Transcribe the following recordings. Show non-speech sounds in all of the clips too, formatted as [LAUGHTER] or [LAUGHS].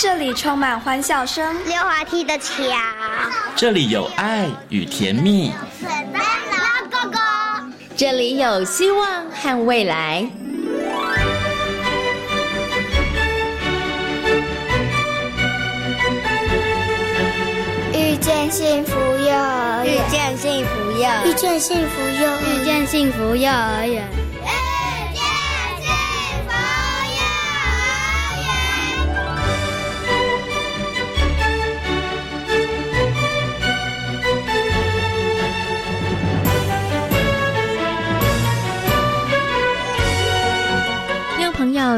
这里充满欢笑声，溜滑梯的桥，这里有爱与甜蜜，哥哥，这里有希望和未来。遇见幸福幼儿园，遇见幸福幼，遇见幸福幼，遇见幸福幼儿园。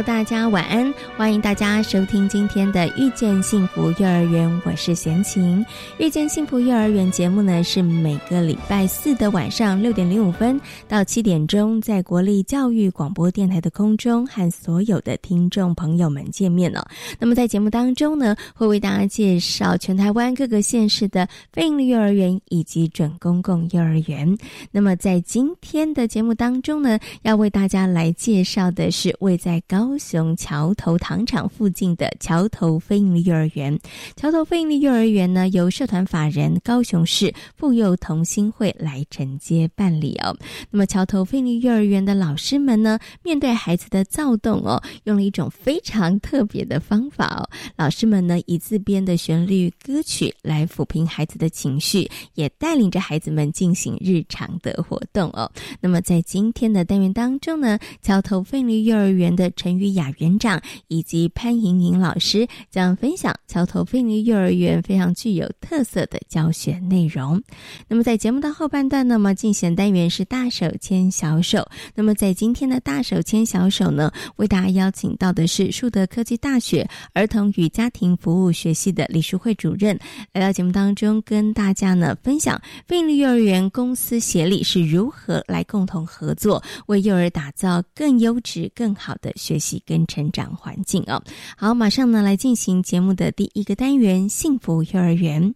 大家晚安，欢迎大家收听今天的遇见幸福幼儿园，我是贤琴。遇见幸福幼儿园节目呢，是每个礼拜四的晚上六点零五分到七点钟，在国立教育广播电台的空中和所有的听众朋友们见面了。那么在节目当中呢，会为大家介绍全台湾各个县市的非营利幼儿园以及准公共幼儿园。那么在今天的节目当中呢，要为大家来介绍的是位在高。高雄桥头糖厂附近的桥头非营利幼儿园，桥头非营利幼儿园呢，由社团法人高雄市妇幼同心会来承接办理哦。那么桥头非营利幼儿园的老师们呢，面对孩子的躁动哦，用了一种非常特别的方法哦。老师们呢，以自编的旋律歌曲来抚平孩子的情绪，也带领着孩子们进行日常的活动哦。那么在今天的单元当中呢，桥头非营利幼儿园的陈。陈于雅园长以及潘莹莹老师将分享桥头菲尼幼儿园非常具有特色的教学内容。那么在节目的后半段，那么进行单元是大手牵小手。那么在今天的大手牵小手呢，为大家邀请到的是树德科技大学儿童与家庭服务学系的李淑慧主任，来到节目当中跟大家呢分享菲尼幼儿园公司协力是如何来共同合作，为幼儿打造更优质、更好的学。习跟成长环哦，好，马上呢来进行节目的第一个单元——幸福幼儿园。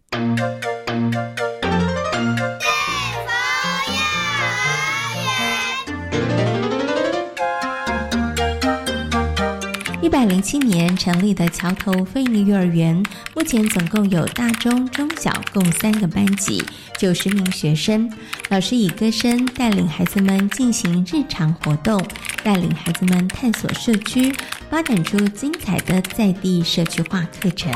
一百零七年成立的桥头飞利幼儿园，目前总共有大中中小共三个班级，九十名学生。老师以歌声带领孩子们进行日常活动，带领孩子们探索社区，发展出精彩的在地社区化课程。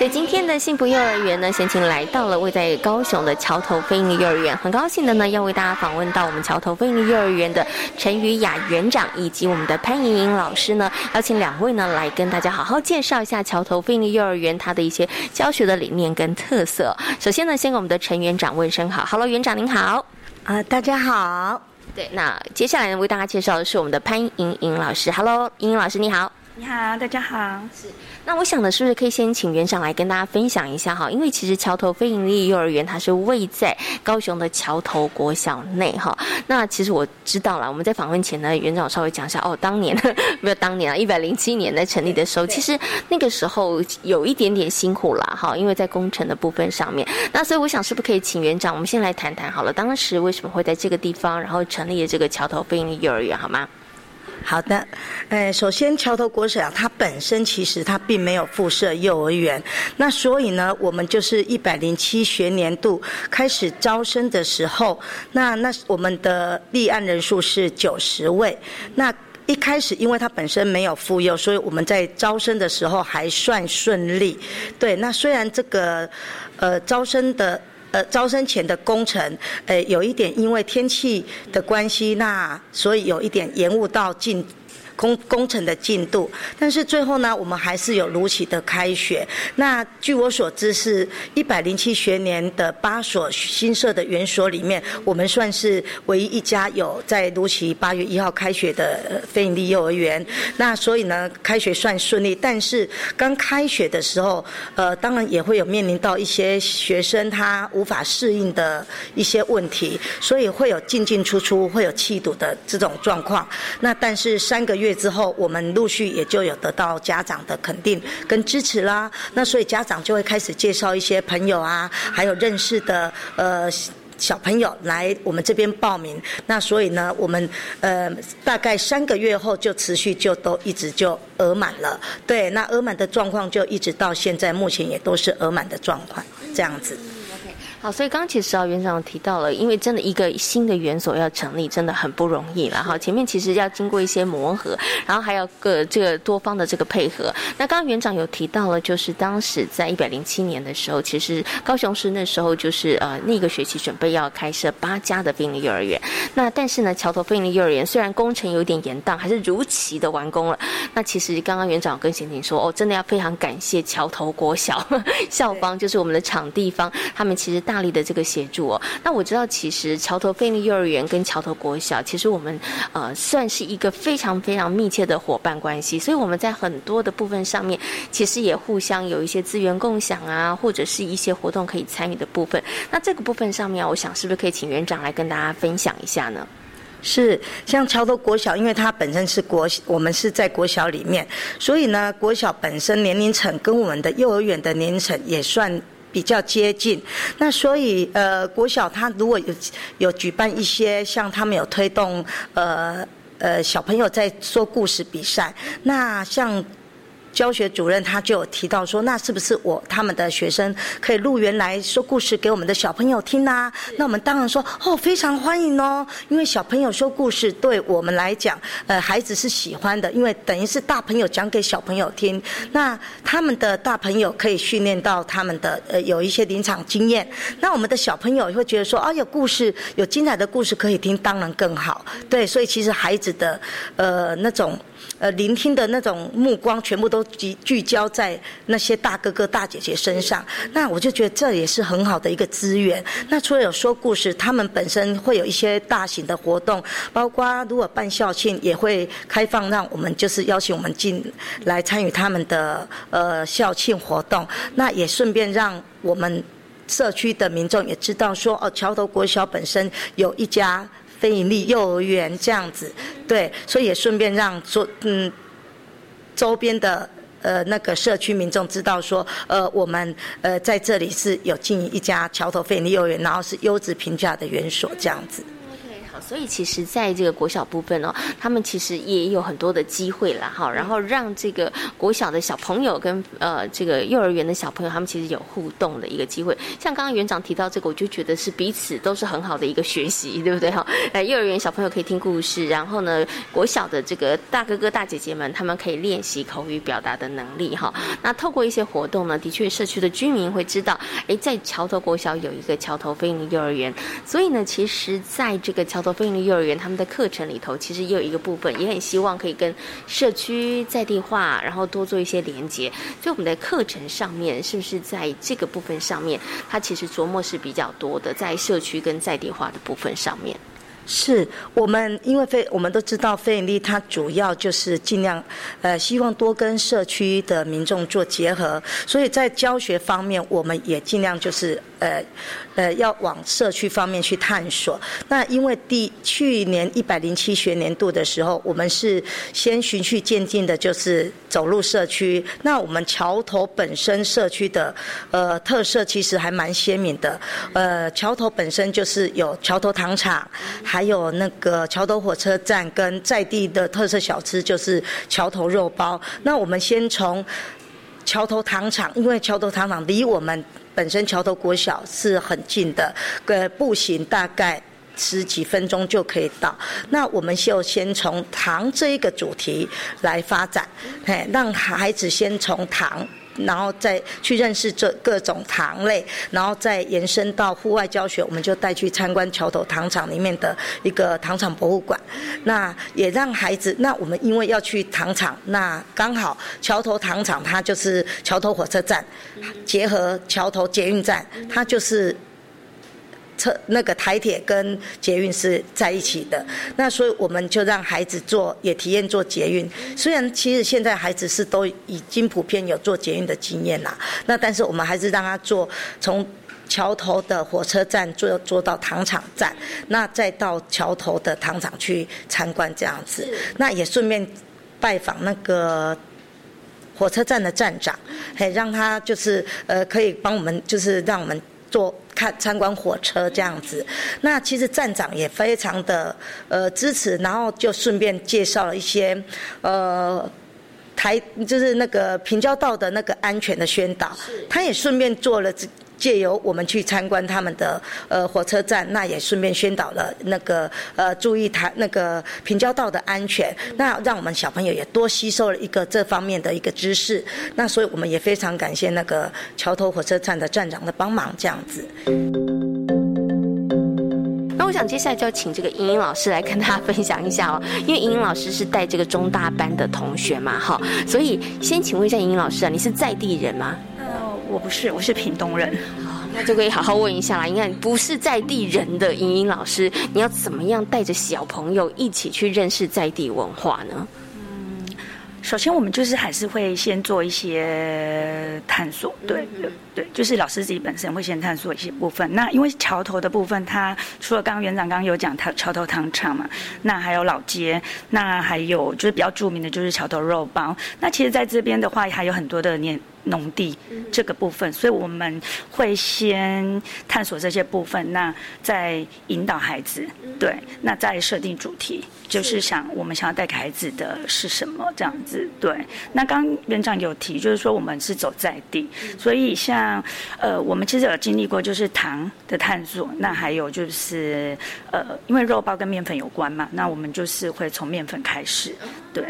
在今天的幸福幼儿园呢，先请来到了位在高雄的桥头飞鹰幼儿园，很高兴的呢，要为大家访问到我们桥头飞鹰幼儿园的陈宇雅园长以及我们的潘莹莹老师呢，邀请两位呢来跟大家好好介绍一下桥头飞鹰幼儿园它的一些教学的理念跟特色。首先呢，先给我们的陈园长问声好，Hello，园长您好，啊，大家好。对，那接下来呢，为大家介绍的是我们的潘莹莹老师，Hello，莹莹老师你好。你好，大家好。是，那我想的是不是可以先请园长来跟大家分享一下哈？因为其实桥头非营利幼儿园它是位在高雄的桥头国小内哈。那其实我知道了，我们在访问前呢，园长稍微讲一下哦，当年 [LAUGHS] 没有当年啊，一百零七年在成立的时候，其实那个时候有一点点辛苦啦哈，因为在工程的部分上面。那所以我想是不是可以请园长，我们先来谈谈好了，当时为什么会在这个地方，然后成立了这个桥头非营利幼儿园好吗？好的，呃，首先桥头国小它本身其实它并没有附设幼儿园，那所以呢，我们就是一百零七学年度开始招生的时候，那那我们的立案人数是九十位，那一开始因为它本身没有附幼，所以我们在招生的时候还算顺利。对，那虽然这个呃招生的。呃，招生前的工程，呃，有一点因为天气的关系，那所以有一点延误到进。工工程的进度，但是最后呢，我们还是有如期的开学。那据我所知，是一百零七学年的八所新设的园所里面，我们算是唯一一家有在如期八月一号开学的非营利幼儿园。那所以呢，开学算顺利。但是刚开学的时候，呃，当然也会有面临到一些学生他无法适应的一些问题，所以会有进进出出，会有气堵的这种状况。那但是三个月。之后，我们陆续也就有得到家长的肯定跟支持啦。那所以家长就会开始介绍一些朋友啊，还有认识的呃。小朋友来我们这边报名，那所以呢，我们呃大概三个月后就持续就都一直就额满了，对，那额满的状况就一直到现在，目前也都是额满的状况，这样子。好，所以刚其实啊，园长提到了，因为真的一个新的园所要成立，真的很不容易了哈。前面其实要经过一些磨合，然后还有个这个多方的这个配合。那刚刚园长有提到了，就是当时在一百零七年的时候，其实高雄市那时候就是呃那个学期准备要开设八家的非营利幼儿园。那但是呢，桥头非营利幼儿园虽然工程有点延宕，还是如期的完工了。那其实刚刚园长跟贤婷说，哦，真的要非常感谢桥头国小 [LAUGHS] 校方，就是我们的场地方，他们其实。大力的这个协助哦，那我知道其实桥头菲利幼儿园跟桥头国小，其实我们呃算是一个非常非常密切的伙伴关系，所以我们在很多的部分上面，其实也互相有一些资源共享啊，或者是一些活动可以参与的部分。那这个部分上面，我想是不是可以请园长来跟大家分享一下呢？是，像桥头国小，因为它本身是国，我们是在国小里面，所以呢，国小本身年龄层跟我们的幼儿园的年龄层也算。比较接近，那所以呃，国小他如果有有举办一些像他们有推动呃呃小朋友在说故事比赛，那像。教学主任他就有提到说，那是不是我他们的学生可以入园来说故事给我们的小朋友听啊？那我们当然说哦，非常欢迎哦，因为小朋友说故事对我们来讲，呃，孩子是喜欢的，因为等于是大朋友讲给小朋友听，那他们的大朋友可以训练到他们的呃有一些临场经验，那我们的小朋友会觉得说啊，有故事，有精彩的故事可以听，当然更好。对，所以其实孩子的呃那种。呃，聆听的那种目光全部都聚聚焦在那些大哥哥大姐姐身上，那我就觉得这也是很好的一个资源。那除了有说故事，他们本身会有一些大型的活动，包括如果办校庆，也会开放让我们就是邀请我们进来参与他们的呃校庆活动。那也顺便让我们社区的民众也知道说，哦，桥头国小本身有一家。非盈利幼儿园这样子，对，所以也顺便让周嗯周边的呃那个社区民众知道说，呃我们呃在这里是有经营一家桥头非盈利幼儿园，然后是优质评价的园所这样子。所以其实，在这个国小部分哦，他们其实也有很多的机会啦，哈，然后让这个国小的小朋友跟呃这个幼儿园的小朋友，他们其实有互动的一个机会。像刚刚园长提到这个，我就觉得是彼此都是很好的一个学习，对不对哈？呃，幼儿园小朋友可以听故事，然后呢，国小的这个大哥哥大姐姐们，他们可以练习口语表达的能力哈。那透过一些活动呢，的确社区的居民会知道，哎，在桥头国小有一个桥头飞鹰幼儿园，所以呢，其实在这个桥头。飞利幼儿园他们的课程里头，其实也有一个部分，也很希望可以跟社区在地化，然后多做一些连接。所以我们的课程上面，是不是在这个部分上面，它其实琢磨是比较多的，在社区跟在地化的部分上面。是我们，因为非我们都知道，非盈利它主要就是尽量，呃，希望多跟社区的民众做结合，所以在教学方面，我们也尽量就是。呃，呃，要往社区方面去探索。那因为第去年一百零七学年度的时候，我们是先循序渐进的，就是走入社区。那我们桥头本身社区的呃特色其实还蛮鲜明的。呃，桥头本身就是有桥头糖厂，还有那个桥头火车站，跟在地的特色小吃就是桥头肉包。那我们先从桥头糖厂，因为桥头糖厂离我们。本身桥头国小是很近的，呃，步行大概十几分钟就可以到。那我们就先从糖这一个主题来发展，嘿，让孩子先从糖。然后再去认识这各种糖类，然后再延伸到户外教学，我们就带去参观桥头糖厂里面的一个糖厂博物馆。那也让孩子，那我们因为要去糖厂，那刚好桥头糖厂它就是桥头火车站，结合桥头捷运站，它就是。车那个台铁跟捷运是在一起的，那所以我们就让孩子做，也体验做捷运。虽然其实现在孩子是都已经普遍有做捷运的经验啦，那但是我们还是让他坐从桥头的火车站坐坐到糖厂站，那再到桥头的糖厂去参观这样子。那也顺便拜访那个火车站的站长，嘿，让他就是呃可以帮我们，就是让我们做看参观火车这样子。那其实站长也非常的呃支持，然后就顺便介绍了一些呃。台就是那个平交道的那个安全的宣导，他也顺便做了借由我们去参观他们的呃火车站，那也顺便宣导了那个呃注意他那个平交道的安全，那让我们小朋友也多吸收了一个这方面的一个知识，那所以我们也非常感谢那个桥头火车站的站长的帮忙，这样子。那我想接下来就要请这个莹莹老师来跟大家分享一下哦，因为莹莹老师是带这个中大班的同学嘛，哈，所以先请问一下莹莹老师啊，你是在地人吗？呃，我不是，我是屏东人。好，那就可以好好问一下啦。你看，不是在地人的莹莹老师，你要怎么样带着小朋友一起去认识在地文化呢？首先，我们就是还是会先做一些探索，对对对，就是老师自己本身会先探索一些部分。那因为桥头的部分，它除了刚刚园长刚刚有讲它桥头糖厂嘛，那还有老街，那还有就是比较著名的就是桥头肉包。那其实在这边的话，还有很多的年。农地这个部分，所以我们会先探索这些部分，那再引导孩子，对，那再设定主题，就是想我们想要带给孩子的是什么这样子，对。那刚园长有提，就是说我们是走在地，所以像呃，我们其实有经历过就是糖的探索，那还有就是呃，因为肉包跟面粉有关嘛，那我们就是会从面粉开始，对。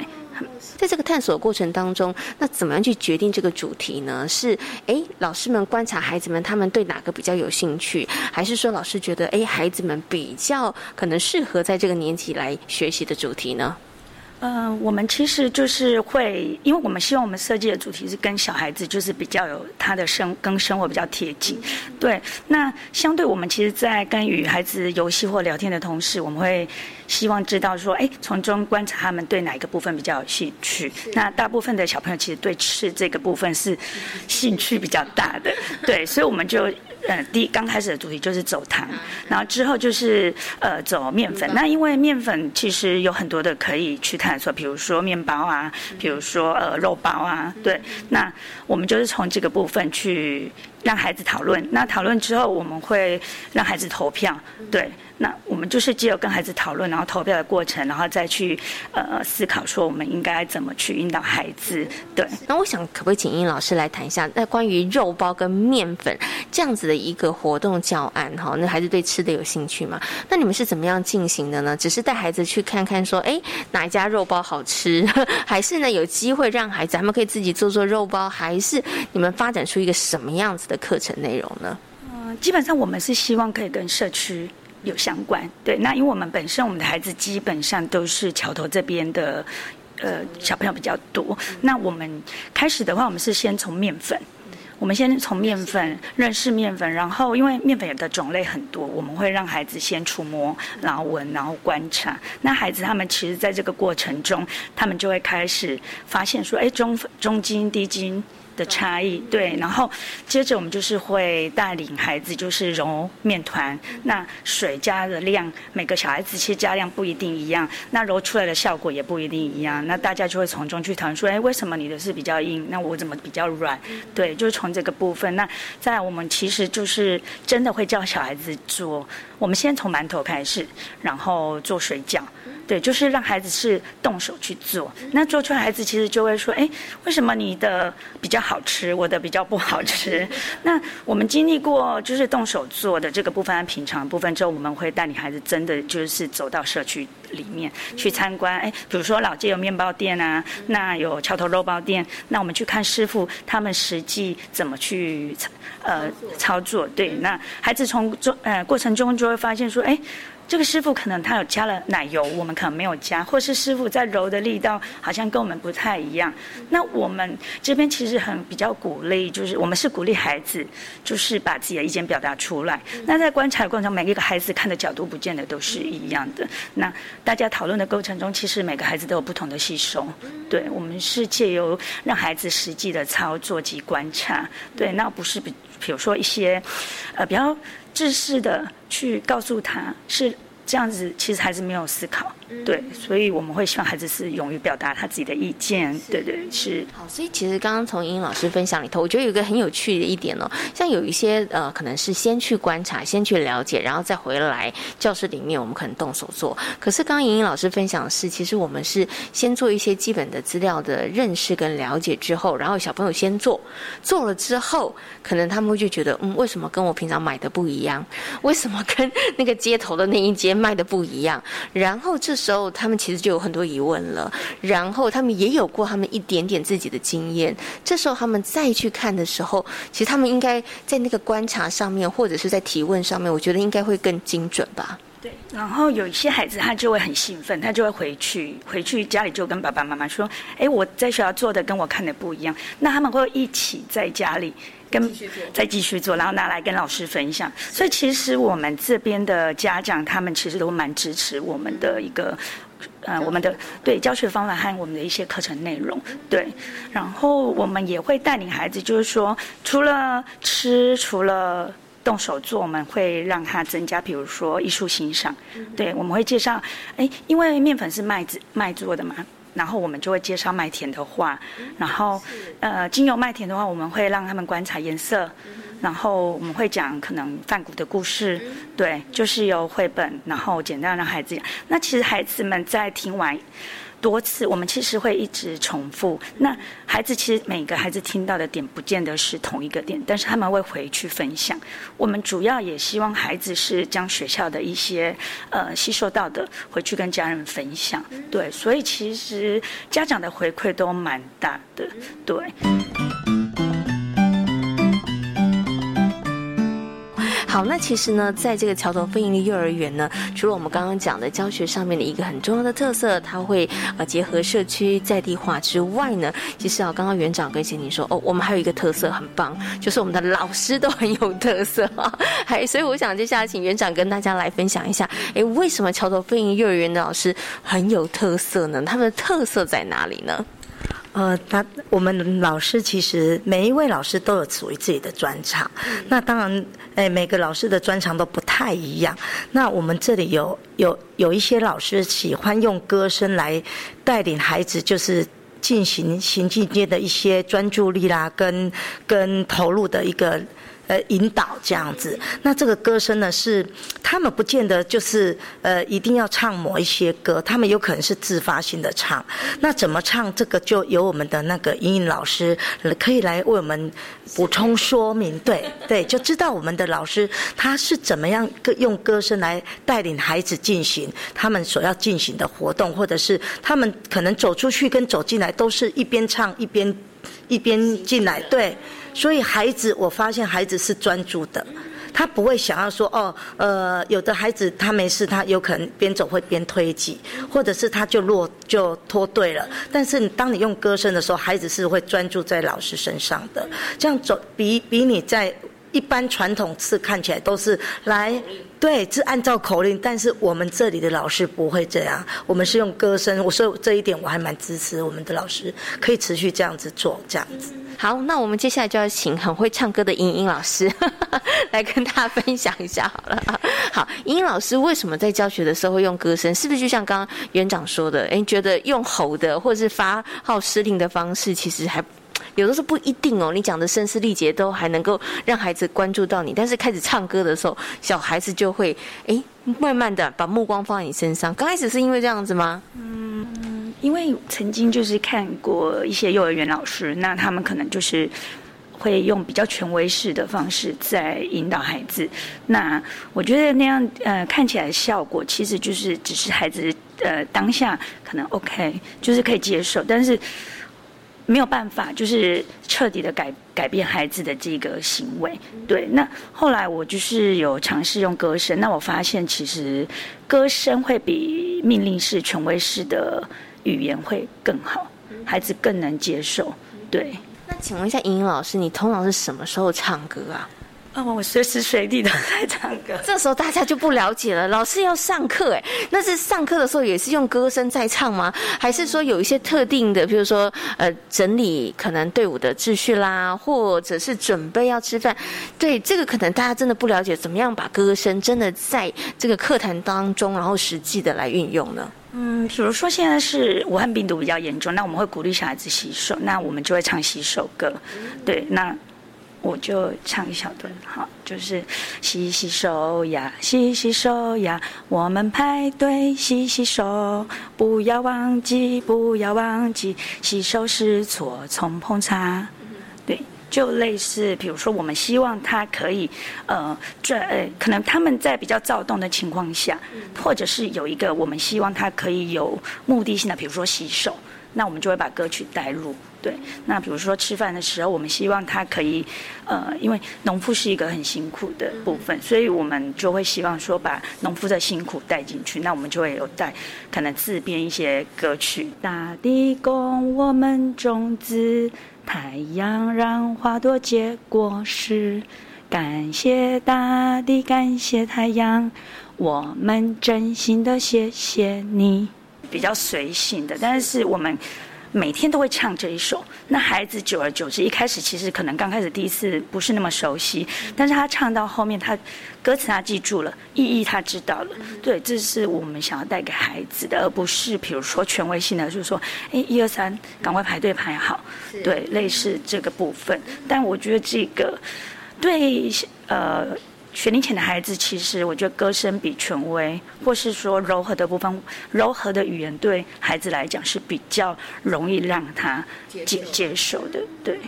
[LAUGHS] 在这个探索过程当中，那怎么样去决定这个主题呢？是哎，老师们观察孩子们，他们对哪个比较有兴趣，还是说老师觉得哎，孩子们比较可能适合在这个年纪来学习的主题呢？嗯，我们其实就是会，因为我们希望我们设计的主题是跟小孩子就是比较有他的生跟生活比较贴近。对，那相对我们其实，在跟与孩子游戏或聊天的同时，我们会希望知道说，哎，从中观察他们对哪一个部分比较有兴趣。那大部分的小朋友其实对吃这个部分是兴趣比较大的，对，所以我们就。呃，第一刚开始的主题就是走糖，然后之后就是呃走面粉。那因为面粉其实有很多的可以去探索，比如说面包啊，比如说呃肉包啊，对。那我们就是从这个部分去让孩子讨论。那讨论之后，我们会让孩子投票，对。那我们就是只有跟孩子讨论，然后投票的过程，然后再去呃思考说我们应该怎么去引导孩子。对。那我想可不可以请英老师来谈一下，那关于肉包跟面粉这样子的一个活动教案哈？那孩子对吃的有兴趣吗？那你们是怎么样进行的呢？只是带孩子去看看说，哎，哪一家肉包好吃，[LAUGHS] 还是呢有机会让孩子他们可以自己做做肉包，还是你们发展出一个什么样子的课程内容呢？嗯，基本上我们是希望可以跟社区。有相关对，那因为我们本身我们的孩子基本上都是桥头这边的，呃小朋友比较多。那我们开始的话，我们是先从面粉，我们先从面粉认识面粉，然后因为面粉的种类很多，我们会让孩子先触摸，然后闻，然后观察。那孩子他们其实在这个过程中，他们就会开始发现说，哎，中中筋、低筋。的差异对，然后接着我们就是会带领孩子就是揉面团，那水加的量每个小孩子其实加量不一定一样，那揉出来的效果也不一定一样，那大家就会从中去讨论说，哎，为什么你的是比较硬，那我怎么比较软？对，就是从这个部分。那在我们其实就是真的会教小孩子做，我们先从馒头开始，然后做水饺。对，就是让孩子是动手去做，那做出来孩子其实就会说，哎，为什么你的比较好吃，我的比较不好吃？[LAUGHS] 那我们经历过就是动手做的这个部分和平常部分之后，我们会带领孩子真的就是走到社区里面去参观，哎，比如说老街有面包店啊，那有桥头肉包店，那我们去看师傅他们实际怎么去呃操作。对，那孩子从中呃过程中就会发现说，哎。这个师傅可能他有加了奶油，我们可能没有加，或是师傅在揉的力道好像跟我们不太一样。那我们这边其实很比较鼓励，就是我们是鼓励孩子，就是把自己的意见表达出来。那在观察的过程中，每一个孩子看的角度不见得都是一样的。那大家讨论的过程中，其实每个孩子都有不同的吸收。对我们是借由让孩子实际的操作及观察。对，那不是比比如说一些呃比较。自私的去告诉他是这样子，其实还是没有思考。对，所以我们会希望孩子是勇于表达他自己的意见，对对是。好，所以其实刚刚从英英老师分享里头，我觉得有一个很有趣的一点哦，像有一些呃，可能是先去观察，先去了解，然后再回来教室里面，我们可能动手做。可是刚刚莹莹老师分享的是，其实我们是先做一些基本的资料的认识跟了解之后，然后小朋友先做，做了之后，可能他们会就觉得，嗯，为什么跟我平常买的不一样？为什么跟那个街头的那一间卖的不一样？然后这时候他们其实就有很多疑问了，然后他们也有过他们一点点自己的经验，这时候他们再去看的时候，其实他们应该在那个观察上面，或者是在提问上面，我觉得应该会更精准吧。对，然后有一些孩子他就会很兴奋，他就会回去，回去家里就跟爸爸妈妈说：“哎，我在学校做的跟我看的不一样。”那他们会一起在家里跟再继续做，然后拿来跟老师分享。所以其实我们这边的家长他们其实都蛮支持我们的一个呃我们的对教学方法和我们的一些课程内容。对，然后我们也会带领孩子，就是说除了吃，除了。动手做，我们会让他增加，比如说艺术欣赏。对，我们会介绍，哎，因为面粉是麦子麦做的嘛，然后我们就会介绍麦田的话，然后呃，经由麦田的话，我们会让他们观察颜色，然后我们会讲可能泛古的故事，对，就是由绘本，然后简单让孩子讲。那其实孩子们在听完。多次，我们其实会一直重复。那孩子其实每个孩子听到的点不见得是同一个点，但是他们会回去分享。我们主要也希望孩子是将学校的一些呃吸收到的回去跟家人分享。对，所以其实家长的回馈都蛮大的。对。好，那其实呢，在这个桥头非营利幼儿园呢，除了我们刚刚讲的教学上面的一个很重要的特色，它会呃结合社区在地化之外呢，其实啊，刚刚园长跟贤宁说，哦，我们还有一个特色很棒，就是我们的老师都很有特色啊，[LAUGHS] 还所以我想接下来请园长跟大家来分享一下，哎，为什么桥头非营幼儿园的老师很有特色呢？他们的特色在哪里呢？呃，他我们老师其实每一位老师都有属于自己的专长。那当然，哎，每个老师的专长都不太一样。那我们这里有有有一些老师喜欢用歌声来带领孩子，就是进行行进阶的一些专注力啦，跟跟投入的一个。呃，引导这样子，那这个歌声呢，是他们不见得就是呃一定要唱某一些歌，他们有可能是自发性的唱。那怎么唱，这个就由我们的那个英英老师可以来为我们补充说明。对 [LAUGHS] 对，就知道我们的老师他是怎么样用歌声来带领孩子进行他们所要进行的活动，或者是他们可能走出去跟走进来都是一边唱一边一边进来，对。所以孩子，我发现孩子是专注的，他不会想要说哦，呃，有的孩子他没事，他有可能边走会边推挤，或者是他就落就脱队了。但是当你用歌声的时候，孩子是会专注在老师身上的，这样走比比你在一般传统次看起来都是来。对，是按照口令，但是我们这里的老师不会这样，我们是用歌声。我说这一点我还蛮支持我们的老师，可以持续这样子做，这样子。好，那我们接下来就要请很会唱歌的莹莹老师 [LAUGHS] 来跟大家分享一下好了。[LAUGHS] 好，莹莹老师为什么在教学的时候会用歌声？是不是就像刚刚园长说的？哎，觉得用吼的或者是发号施令的方式，其实还。有的时候不一定哦，你讲的声嘶力竭都还能够让孩子关注到你，但是开始唱歌的时候，小孩子就会哎，慢慢的把目光放在你身上。刚开始是因为这样子吗？嗯，因为曾经就是看过一些幼儿园老师，那他们可能就是会用比较权威式的方式在引导孩子。那我觉得那样呃看起来效果其实就是只是孩子呃当下可能 OK，就是可以接受，但是。没有办法，就是彻底的改改变孩子的这个行为。对，那后来我就是有尝试用歌声，那我发现其实歌声会比命令式、权威式的语言会更好，孩子更能接受。对。那请问一下，莹莹老师，你通常是什么时候唱歌啊？哦，我随时随地都在唱歌。这时候大家就不了解了，老师要上课，哎，那是上课的时候也是用歌声在唱吗？还是说有一些特定的，比如说呃，整理可能队伍的秩序啦，或者是准备要吃饭？对，这个可能大家真的不了解，怎么样把歌声真的在这个课堂当中，然后实际的来运用呢？嗯，比如说现在是武汉病毒比较严重，那我们会鼓励小孩子洗手，那我们就会唱洗手歌。对，那。我就唱一小段，好，就是洗洗手呀，洗洗手呀，我们排队洗洗手，不要忘记，不要忘记，洗手是错冲碰擦，对，就类似，比如说，我们希望他可以，呃，这呃，可能他们在比较躁动的情况下，或者是有一个我们希望他可以有目的性的，比如说洗手，那我们就会把歌曲带入。对，那比如说吃饭的时候，我们希望他可以，呃，因为农夫是一个很辛苦的部分，所以我们就会希望说把农夫的辛苦带进去。那我们就会有带可能自编一些歌曲。大地供我们种子，太阳让花朵结果实。感谢大地，感谢太阳，我们真心的谢谢你。比较随性的，但是我们。每天都会唱这一首，那孩子久而久之，一开始其实可能刚开始第一次不是那么熟悉，但是他唱到后面，他歌词他记住了，意义他知道了，对，这是我们想要带给孩子的，而不是比如说权威性的，就是说，哎，一二三，赶快排队排好，对，类似这个部分。但我觉得这个对呃。学龄前的孩子，其实我觉得歌声比权威，或是说柔和的部分，柔和的语言对孩子来讲是比较容易让他接接受。的，对。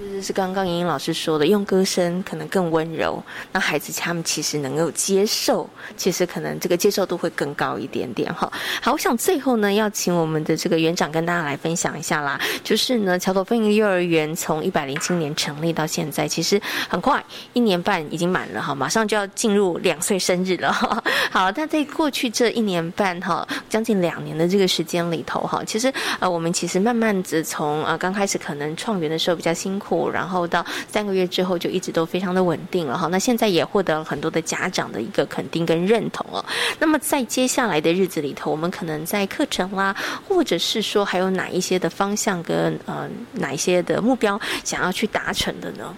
就是刚刚莹莹老师说的，用歌声可能更温柔，那孩子他们其实能够接受，其实可能这个接受度会更高一点点哈。好，我想最后呢，要请我们的这个园长跟大家来分享一下啦，就是呢，桥头分营幼儿园从一百零七年成立到现在，其实很快一年半已经满了哈，马上就要进入两岁生日了。[LAUGHS] 好，那在过去这一年半哈，将近两年的这个时间里头哈，其实呃，我们其实慢慢的从呃刚开始可能创园的时候比较辛苦。然后到三个月之后就一直都非常的稳定了哈，那现在也获得了很多的家长的一个肯定跟认同哦。那么在接下来的日子里头，我们可能在课程啦，或者是说还有哪一些的方向跟呃哪一些的目标想要去达成的呢？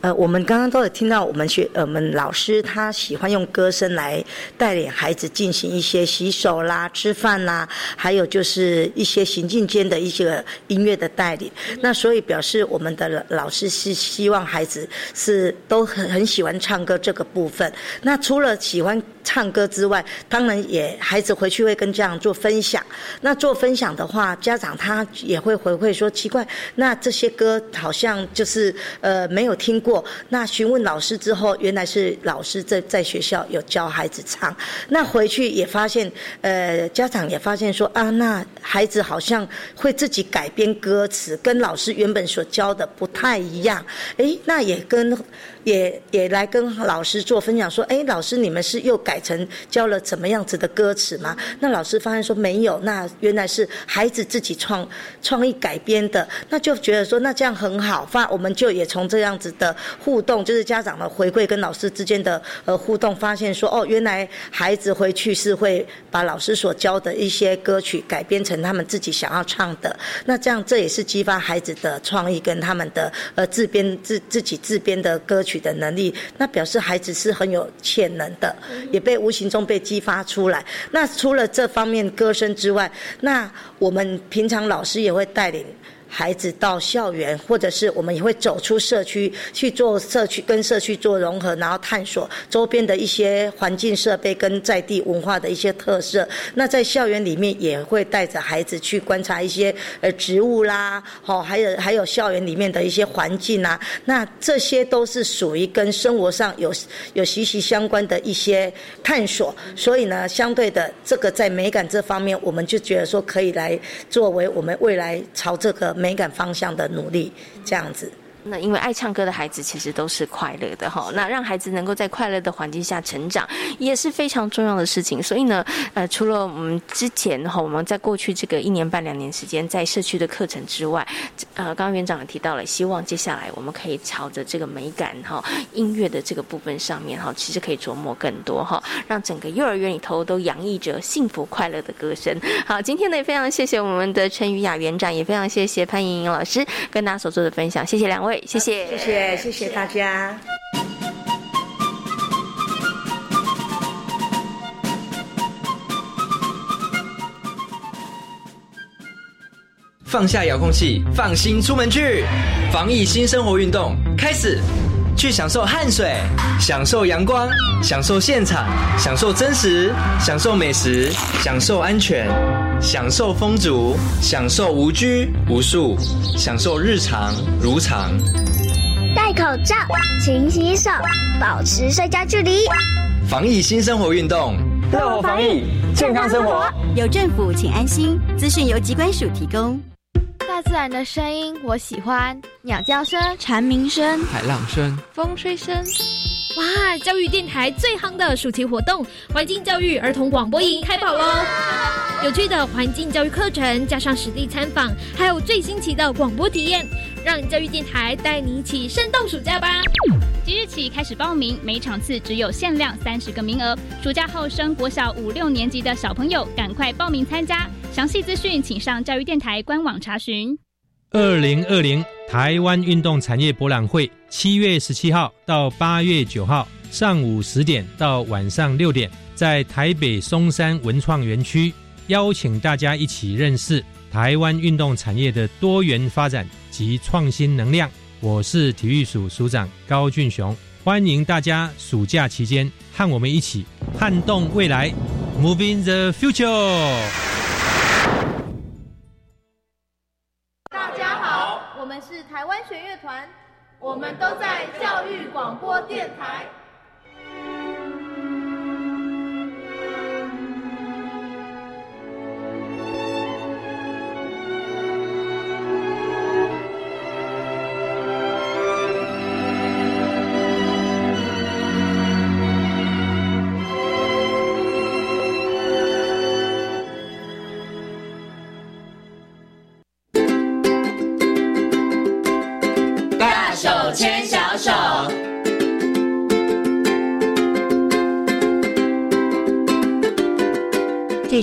呃，我们刚刚都有听到，我们学呃，我们老师他喜欢用歌声来带领孩子进行一些洗手啦、吃饭啦，还有就是一些行进间的一些音乐的带领。那所以表示我们的老师是希望孩子是都很很喜欢唱歌这个部分。那除了喜欢唱歌之外，当然也孩子回去会跟家长做分享。那做分享的话，家长他也会回馈说奇怪，那这些歌好像就是呃没有听。过那询问老师之后，原来是老师在在学校有教孩子唱。那回去也发现，呃，家长也发现说啊，那孩子好像会自己改编歌词，跟老师原本所教的不太一样。哎，那也跟。也也来跟老师做分享，说，哎，老师你们是又改成教了怎么样子的歌词吗？那老师发现说没有，那原来是孩子自己创创意改编的，那就觉得说那这样很好，发我们就也从这样子的互动，就是家长的回馈跟老师之间的呃互动，发现说哦，原来孩子回去是会把老师所教的一些歌曲改编成他们自己想要唱的，那这样这也是激发孩子的创意跟他们的呃自编自自己自编的歌曲。取的能力，那表示孩子是很有潜能的，也被无形中被激发出来。那除了这方面歌声之外，那我们平常老师也会带领。孩子到校园，或者是我们也会走出社区去做社区跟社区做融合，然后探索周边的一些环境设备跟在地文化的一些特色。那在校园里面也会带着孩子去观察一些呃植物啦，好，还有还有校园里面的一些环境啊。那这些都是属于跟生活上有有息息相关的一些探索。所以呢，相对的这个在美感这方面，我们就觉得说可以来作为我们未来朝这个。美感方向的努力，这样子。那因为爱唱歌的孩子其实都是快乐的哈，那让孩子能够在快乐的环境下成长也是非常重要的事情。所以呢，呃，除了我们之前哈，我们在过去这个一年半两年时间在社区的课程之外，呃，刚刚园长也提到了，希望接下来我们可以朝着这个美感哈、音乐的这个部分上面哈，其实可以琢磨更多哈，让整个幼儿园里头都洋溢着幸福快乐的歌声。好，今天呢也非常谢谢我们的陈雨雅园长，也非常谢谢潘莹莹老师跟大家所做的分享，谢谢两位。谢谢，谢谢，谢谢大家。放下遥控器，放心出门去，防疫新生活运动开始，去享受汗水，享受阳光，享受现场，享受真实，享受美食，享受安全，享受风足，享受无拘无束，享受日常如常。戴口罩，勤洗手，保持社交距离。防疫新生活运动，乐活防疫，健康生活。有政府，请安心。资讯由机关署提供。大自然的声音我喜欢，鸟叫声、蝉鸣声、海浪声、风吹声。哇！教育电台最夯的暑期活动——环境教育儿童广播营开跑喽！有趣的环境教育课程，加上实地参访，还有最新奇的广播体验，让教育电台带你一起生动暑假吧！即日起开始报名，每场次只有限量三十个名额。暑假后升国小五六年级的小朋友，赶快报名参加！详细资讯请上教育电台官网查询。二零二零台湾运动产业博览会，七月十七号到八月九号，上午十点到晚上六点，在台北松山文创园区，邀请大家一起认识台湾运动产业的多元发展及创新能量。我是体育署署长高俊雄，欢迎大家暑假期间和我们一起撼动未来，Moving the Future。台湾弦乐团，我们都在教育广播电台。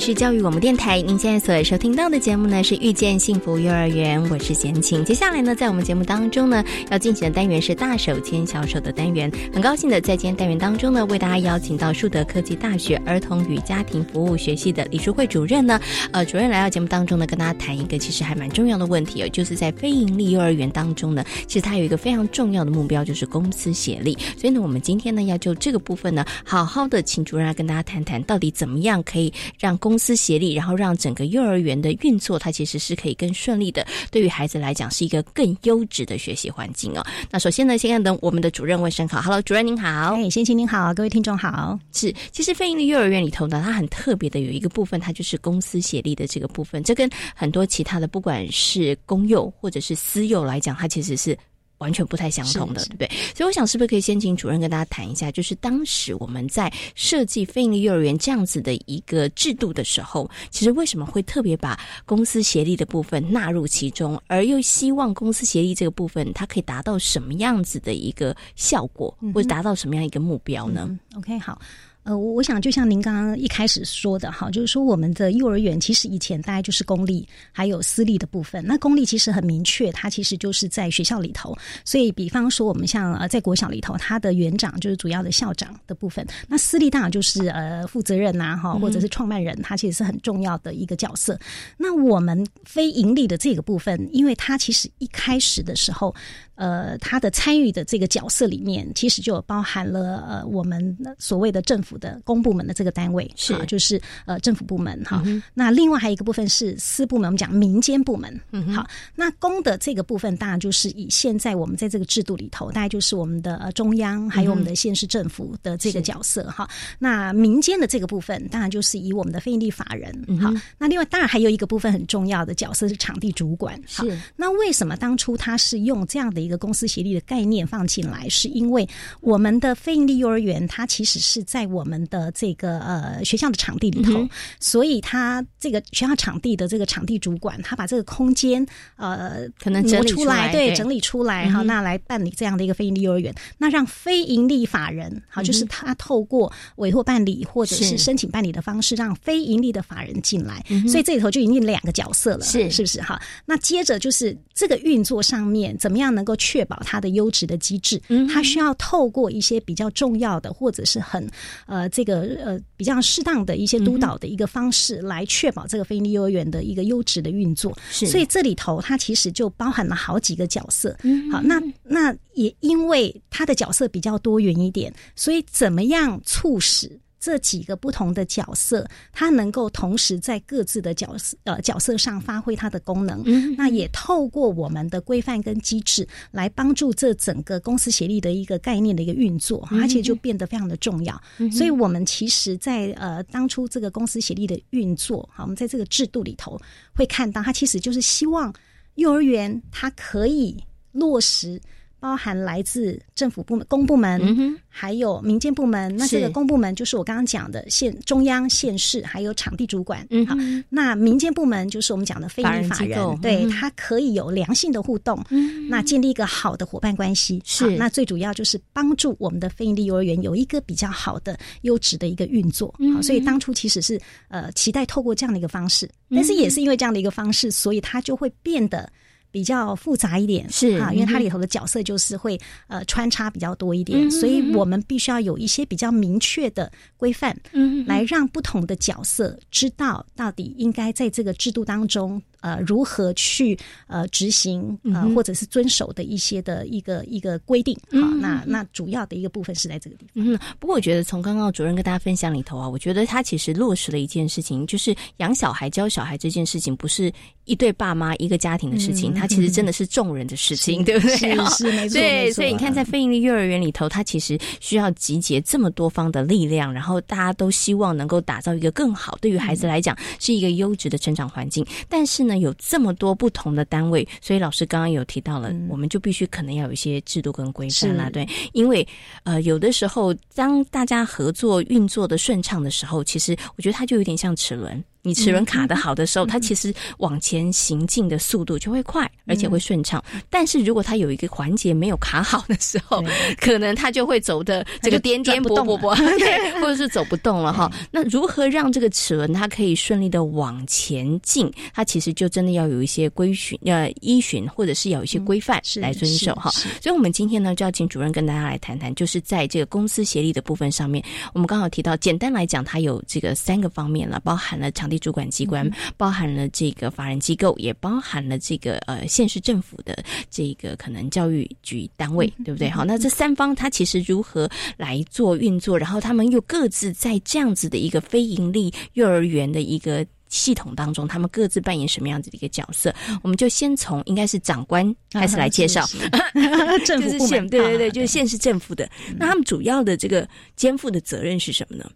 是教育广播电台，您现在所收听到的节目呢是遇见幸福幼儿园，我是贤琴。接下来呢，在我们节目当中呢，要进行的单元是大手牵小手的单元。很高兴的在今天单元当中呢，为大家邀请到树德科技大学儿童与家庭服务学系的李淑慧主任呢，呃，主任来到节目当中呢，跟大家谈一个其实还蛮重要的问题哦，就是在非营利幼儿园当中呢，其实它有一个非常重要的目标，就是公司协力。所以呢，我们今天呢，要就这个部分呢，好好的请主任来跟大家谈谈，到底怎么样可以让公司协力，然后让整个幼儿园的运作，它其实是可以更顺利的。对于孩子来讲，是一个更优质的学习环境哦。那首先呢，先等我们的主任问声好，Hello，主任您好，哎，先请您好，各位听众好。是，其实非营利幼儿园里头呢，它很特别的有一个部分，它就是公司协力的这个部分。这跟很多其他的，不管是公幼或者是私幼来讲，它其实是。完全不太相同的，对不对？所以我想，是不是可以先请主任跟大家谈一下，就是当时我们在设计非营利幼儿园这样子的一个制度的时候，其实为什么会特别把公司协力的部分纳入其中，而又希望公司协力这个部分它可以达到什么样子的一个效果，或者达到什么样一个目标呢、嗯、？OK，好。呃，我想就像您刚刚一开始说的哈，就是说我们的幼儿园其实以前大概就是公立还有私立的部分。那公立其实很明确，它其实就是在学校里头。所以，比方说我们像呃在国小里头，它的园长就是主要的校长的部分。那私立当然就是呃负责人呐哈，或者是创办人，他其实是很重要的一个角色。那我们非盈利的这个部分，因为它其实一开始的时候。呃，他的参与的这个角色里面，其实就包含了呃我们所谓的政府府的公部门的这个单位，是就是呃政府部门哈。那另外还有一个部分是私部门，我们讲民间部门。嗯好，那公的这个部分当然就是以现在我们在这个制度里头，大概就是我们的呃中央还有我们的县市政府的这个角色哈。那民间的这个部分当然就是以我们的非营利法人。好，那另外当然还有一个部分很重要的角色是场地主管。是，那为什么当初他是用这样的一个公司协力的概念放进来？是因为我们的非营利幼儿园它其实是在我们的这个呃学校的场地里头，所以他这个学校场地的这个场地主管，他把这个空间呃可能整理出来，对，整理出来哈，那来办理这样的一个非营利幼儿园，那让非营利法人好，就是他透过委托办理或者是申请办理的方式，让非盈利的法人进来，所以这里头就已经两个角色了，是。是不是？哈？那接着就是这个运作上面怎么样能够确保它的优质的机制？嗯，它需要透过一些比较重要的或者是很呃这个呃比较适当的一些督导的一个方式，来确保这个非营利幼儿园的一个优质的运作。是，所以这里头它其实就包含了好几个角色。嗯，好，那那也因为它的角色比较多元一点，所以怎么样促使？这几个不同的角色，它能够同时在各自的角色呃角色上发挥它的功能。嗯，那也透过我们的规范跟机制来帮助这整个公司协力的一个概念的一个运作，而且就变得非常的重要。所以，我们其实，在呃当初这个公司协力的运作，好，我们在这个制度里头会看到，它其实就是希望幼儿园它可以落实。包含来自政府部门、公部门，还有民间部门。那这个公部门就是我刚刚讲的县、中央、县市，还有场地主管。嗯好，那民间部门就是我们讲的非营利法人，对它可以有良性的互动，那建立一个好的伙伴关系。是，那最主要就是帮助我们的非营利幼儿园有一个比较好的、优质的一个运作。好，所以当初其实是呃期待透过这样的一个方式，但是也是因为这样的一个方式，所以它就会变得。比较复杂一点是啊，因为它里头的角色就是会呃穿插比较多一点，所以我们必须要有一些比较明确的规范，嗯，来让不同的角色知道到底应该在这个制度当中。呃，如何去呃执行呃，或者是遵守的一些的一个一个规定好，那那主要的一个部分是在这个地方。嗯，不过我觉得从刚刚主任跟大家分享里头啊，我觉得他其实落实了一件事情，就是养小孩、教小孩这件事情，不是一对爸妈一个家庭的事情，它其实真的是众人的事情，对不对？是没错。对，所以你看，在非营利幼儿园里头，它其实需要集结这么多方的力量，然后大家都希望能够打造一个更好，对于孩子来讲是一个优质的成长环境。但是呢。有这么多不同的单位，所以老师刚刚有提到了，我们就必须可能要有一些制度跟规范啦，对，因为呃，有的时候当大家合作运作的顺畅的时候，其实我觉得它就有点像齿轮。你齿轮卡的好的时候，它其实往前行进的速度就会快，而且会顺畅。但是如果它有一个环节没有卡好的时候，可能它就会走的这个颠颠簸簸簸，[LAUGHS] 对，或者是走不动了哈。那如何让这个齿轮它可以顺利的往前进？它其实就真的要有一些规循呃依循，或者是有一些规范来遵守哈。所以，我们今天呢就要请主任跟大家来谈谈，就是在这个公司协力的部分上面，我们刚好提到，简单来讲，它有这个三个方面了，包含了场地。主管机关包含了这个法人机构，也包含了这个呃县市政府的这个可能教育局单位，对不对？好，那这三方它其实如何来做运作，然后他们又各自在这样子的一个非盈利幼儿园的一个系统当中，他们各自扮演什么样子的一个角色？我们就先从应该是长官开始来介绍，[LAUGHS] 政府部门，对对对，就是县市政府的。那他们主要的这个肩负的责任是什么呢？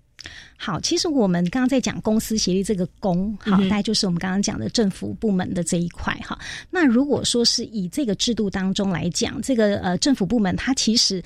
好，其实我们刚刚在讲公司协力这个公，好，大概就是我们刚刚讲的政府部门的这一块哈。那如果说是以这个制度当中来讲，这个呃政府部门它其实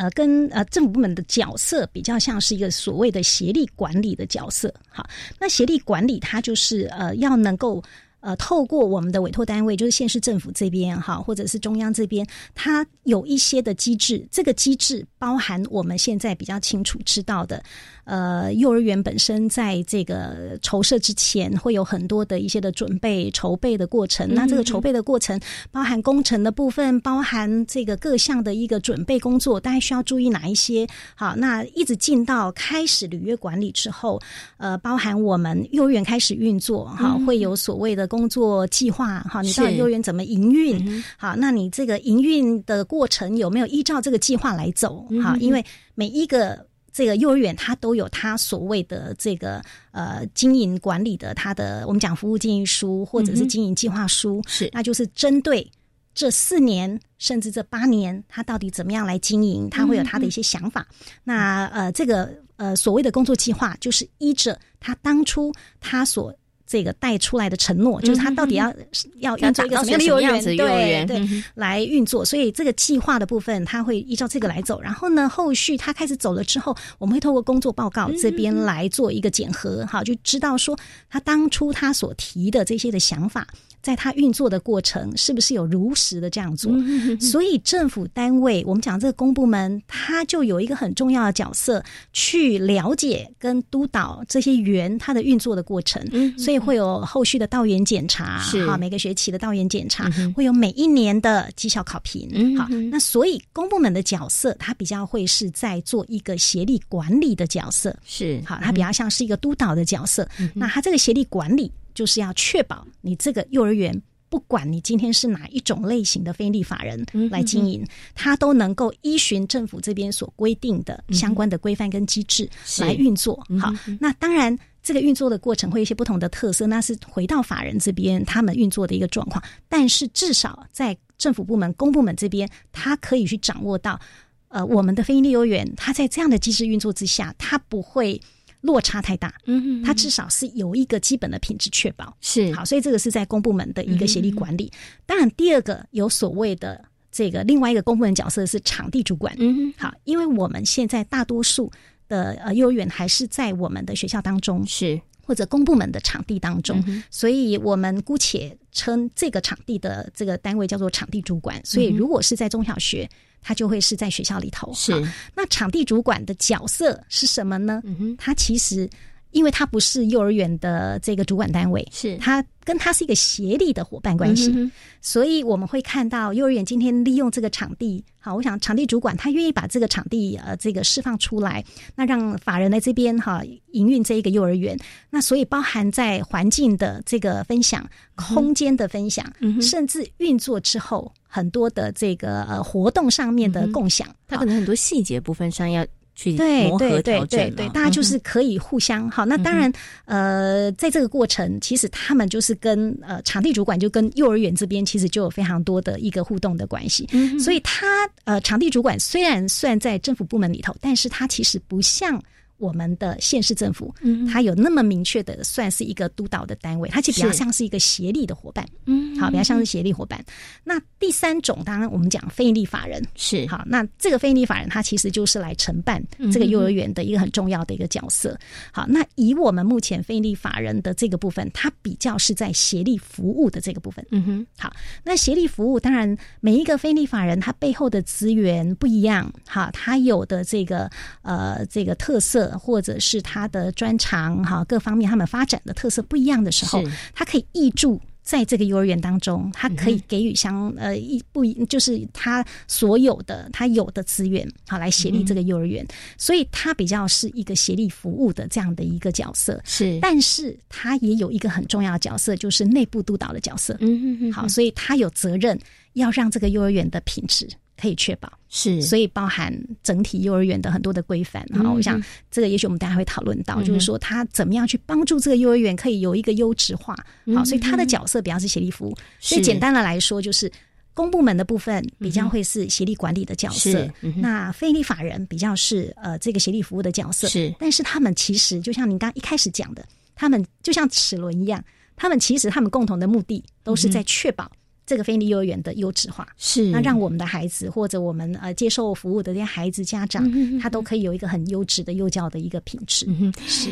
呃跟呃政府部门的角色比较像是一个所谓的协力管理的角色。好，那协力管理它就是呃要能够。呃，透过我们的委托单位，就是县市政府这边哈，或者是中央这边，它有一些的机制。这个机制包含我们现在比较清楚知道的，呃，幼儿园本身在这个筹设之前，会有很多的一些的准备筹备的过程。那这个筹备的过程，包含工程的部分，包含这个各项的一个准备工作，大家需要注意哪一些？好，那一直进到开始履约管理之后，呃，包含我们幼儿园开始运作，哈，会有所谓的。工作计划哈，你到底幼儿园怎么营运？好，那你这个营运的过程有没有依照这个计划来走？哈，因为每一个这个幼儿园它都有它所谓的这个呃经营管理的它的我们讲服务建议书或者是经营计划书，是那就是针对这四年甚至这八年，它到底怎么样来经营，它会有它的一些想法。那呃这个呃所谓的工作计划，就是依着他当初他所。这个带出来的承诺，就是他到底要要运作一个什么样的幼儿园？对对，来运作。所以这个计划的部分，他会依照这个来走。然后呢，后续他开始走了之后，我们会透过工作报告这边来做一个检核，哈，就知道说他当初他所提的这些的想法。在它运作的过程，是不是有如实的这样做？所以政府单位，我们讲这个公部门，它就有一个很重要的角色，去了解跟督导这些园它的运作的过程。所以会有后续的到园检查，好，每个学期的到园检查，会有每一年的绩效考评。好，那所以公部门的角色，它比较会是在做一个协力管理的角色。是，好，它比较像是一个督导的角色。那它这个协力管理。就是要确保你这个幼儿园，不管你今天是哪一种类型的非利法人来经营，它都能够依循政府这边所规定的相关的规范跟机制来运作。好，那当然这个运作的过程会有一些不同的特色，那是回到法人这边他们运作的一个状况。但是至少在政府部门、公部门这边，他可以去掌握到，呃，我们的非利幼儿园，它在这样的机制运作之下，它不会。落差太大，嗯，它至少是有一个基本的品质确保，是。好，所以这个是在公部门的一个协力管理。当然，第二个有所谓的这个另外一个公部门角色是场地主管，嗯，好，因为我们现在大多数的呃幼儿园还是在我们的学校当中，是。或者公部门的场地当中，所以我们姑且称这个场地的这个单位叫做场地主管。所以如果是在中小学。他就会是在学校里头，是那场地主管的角色是什么呢？嗯他其实。因为它不是幼儿园的这个主管单位，是。它跟它是一个协力的伙伴关系，所以我们会看到幼儿园今天利用这个场地，好，我想场地主管他愿意把这个场地呃这个释放出来，那让法人来这边哈营运这一个幼儿园，那所以包含在环境的这个分享、空间的分享，甚至运作之后很多的这个呃活动上面的共享，它可能很多细节部分上要。对对对对对，大家就是可以互相好。那当然，呃，在这个过程，其实他们就是跟呃场地主管就跟幼儿园这边其实就有非常多的一个互动的关系。所以，他呃场地主管虽然算在政府部门里头，但是他其实不像。我们的县市政府，嗯，它有那么明确的，算是一个督导的单位，它其实比较像是一个协力的伙伴，嗯，好，比较像是协力伙伴。那第三种，当然我们讲非营利法人是好，那这个非营利法人，他其实就是来承办这个幼儿园的一个很重要的一个角色。好，那以我们目前非营利法人的这个部分，它比较是在协力服务的这个部分。嗯哼，好，那协力服务，当然每一个非营利法人，他背后的资源不一样，哈，他有的这个呃这个特色。或者是他的专长哈，各方面他们发展的特色不一样的时候，他可以挹注在这个幼儿园当中，他可以给予相呃一不一就是他所有的他有的资源，好来协力这个幼儿园，所以他比较是一个协力服务的这样的一个角色。是，但是他也有一个很重要的角色，就是内部督导的角色。嗯嗯嗯，好，所以他有责任要让这个幼儿园的品质。可以确保是，所以包含整体幼儿园的很多的规范哈。我想这个也许我们大家会讨论到，就是说他怎么样去帮助这个幼儿园可以有一个优质化。好，所以他的角色比较是协力服务。所以简单的来说，就是公部门的部分比较会是协力管理的角色，那非利法人比较是呃这个协力服务的角色。是，但是他们其实就像您刚一开始讲的，他们就像齿轮一样，他们其实他们共同的目的都是在确保。这个非利幼儿园的优质化。是，那让我们的孩子或者我们呃接受服务的这些孩子家长，他都可以有一个很优质的幼教的一个品质，是。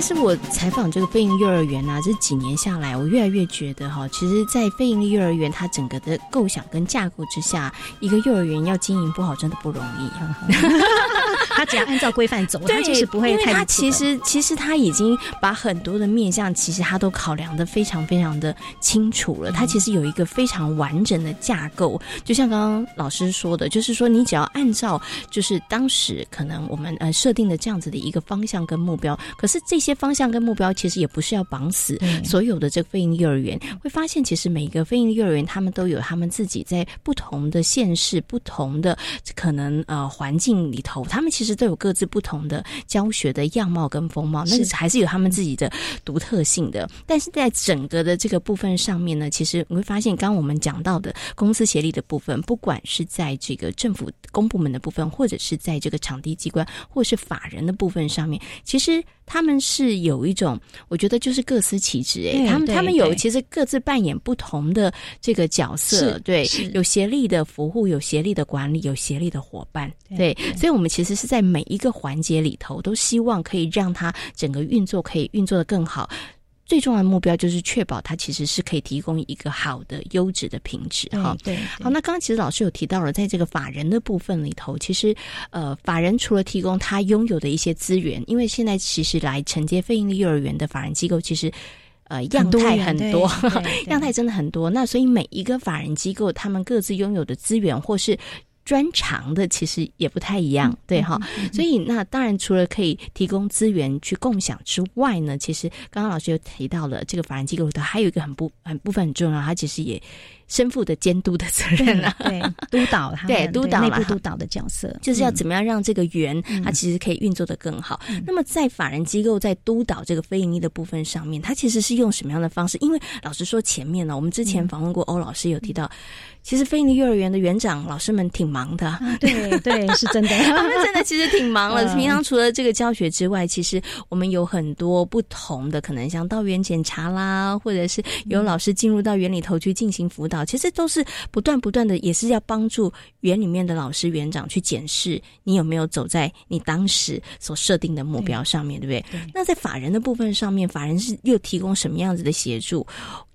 其实我采访这个非营幼儿园啊，这几年下来，我越来越觉得哈，其实，在非营利幼儿园它整个的构想跟架构之下，一个幼儿园要经营不好，真的不容易。[LAUGHS] 他只要按照规范走，他就是不会太。他其实其实他已经把很多的面向，其实他都考量的非常非常的清楚了。他其实有一个非常完整的架构，就像刚刚老师说的，就是说你只要按照就是当时可能我们呃设定的这样子的一个方向跟目标，可是这些方向跟目标其实也不是要绑死所有的这个非营利幼儿园，会发现其实每一个非营利幼儿园他们都有他们自己在不同的县市、不同的可能呃环境里头，他们其实都有各自不同的教学的样貌跟风貌，那个还是有他们自己的独特性的。但是在整个的这个部分上面呢，其实你会发现，刚刚我们讲到的公司协力的部分，不管是在这个政府公部门的部分，或者是在这个场地机关，或是法人的部分上面，其实他们是有一种，我觉得就是各司其职。哎，他们他们有其实各自扮演不同的这个角色，对，有协力的服务，有协力的管理，有协力的伙伴，对。所以，我们其实是在每一个环节里头，都希望可以让它整个运作可以运作的更好。最重要的目标就是确保它其实是可以提供一个好的优质的品质哈。对，好，那刚刚其实老师有提到了，在这个法人的部分里头，其实呃，法人除了提供他拥有的一些资源，因为现在其实来承接非营利幼儿园的法人机构，其实呃样态很多，[LAUGHS] 样态真的很多。那所以每一个法人机构，他们各自拥有的资源或是。专长的其实也不太一样，对哈，所以那当然除了可以提供资源去共享之外呢，其实刚刚老师又提到了这个法人机构里头还有一个很不很部分很重要，它其实也。身负的监督的责任啊，对，督导他对督导内部督导的角色，就是要怎么样让这个园它其实可以运作的更好。那么在法人机构在督导这个非盈利的部分上面，它其实是用什么样的方式？因为老实说，前面呢，我们之前访问过欧老师，有提到，其实非盈利幼儿园的园长老师们挺忙的，对对，是真的，[LAUGHS] 他们真的其实挺忙了。平常除了这个教学之外，其实我们有很多不同的可能，像到园检查啦，或者是有老师进入到园里头去进行辅导。其实都是不断不断的，也是要帮助园里面的老师园长去检视你有没有走在你当时所设定的目标上面，对不对？那在法人的部分上面，法人是又提供什么样子的协助？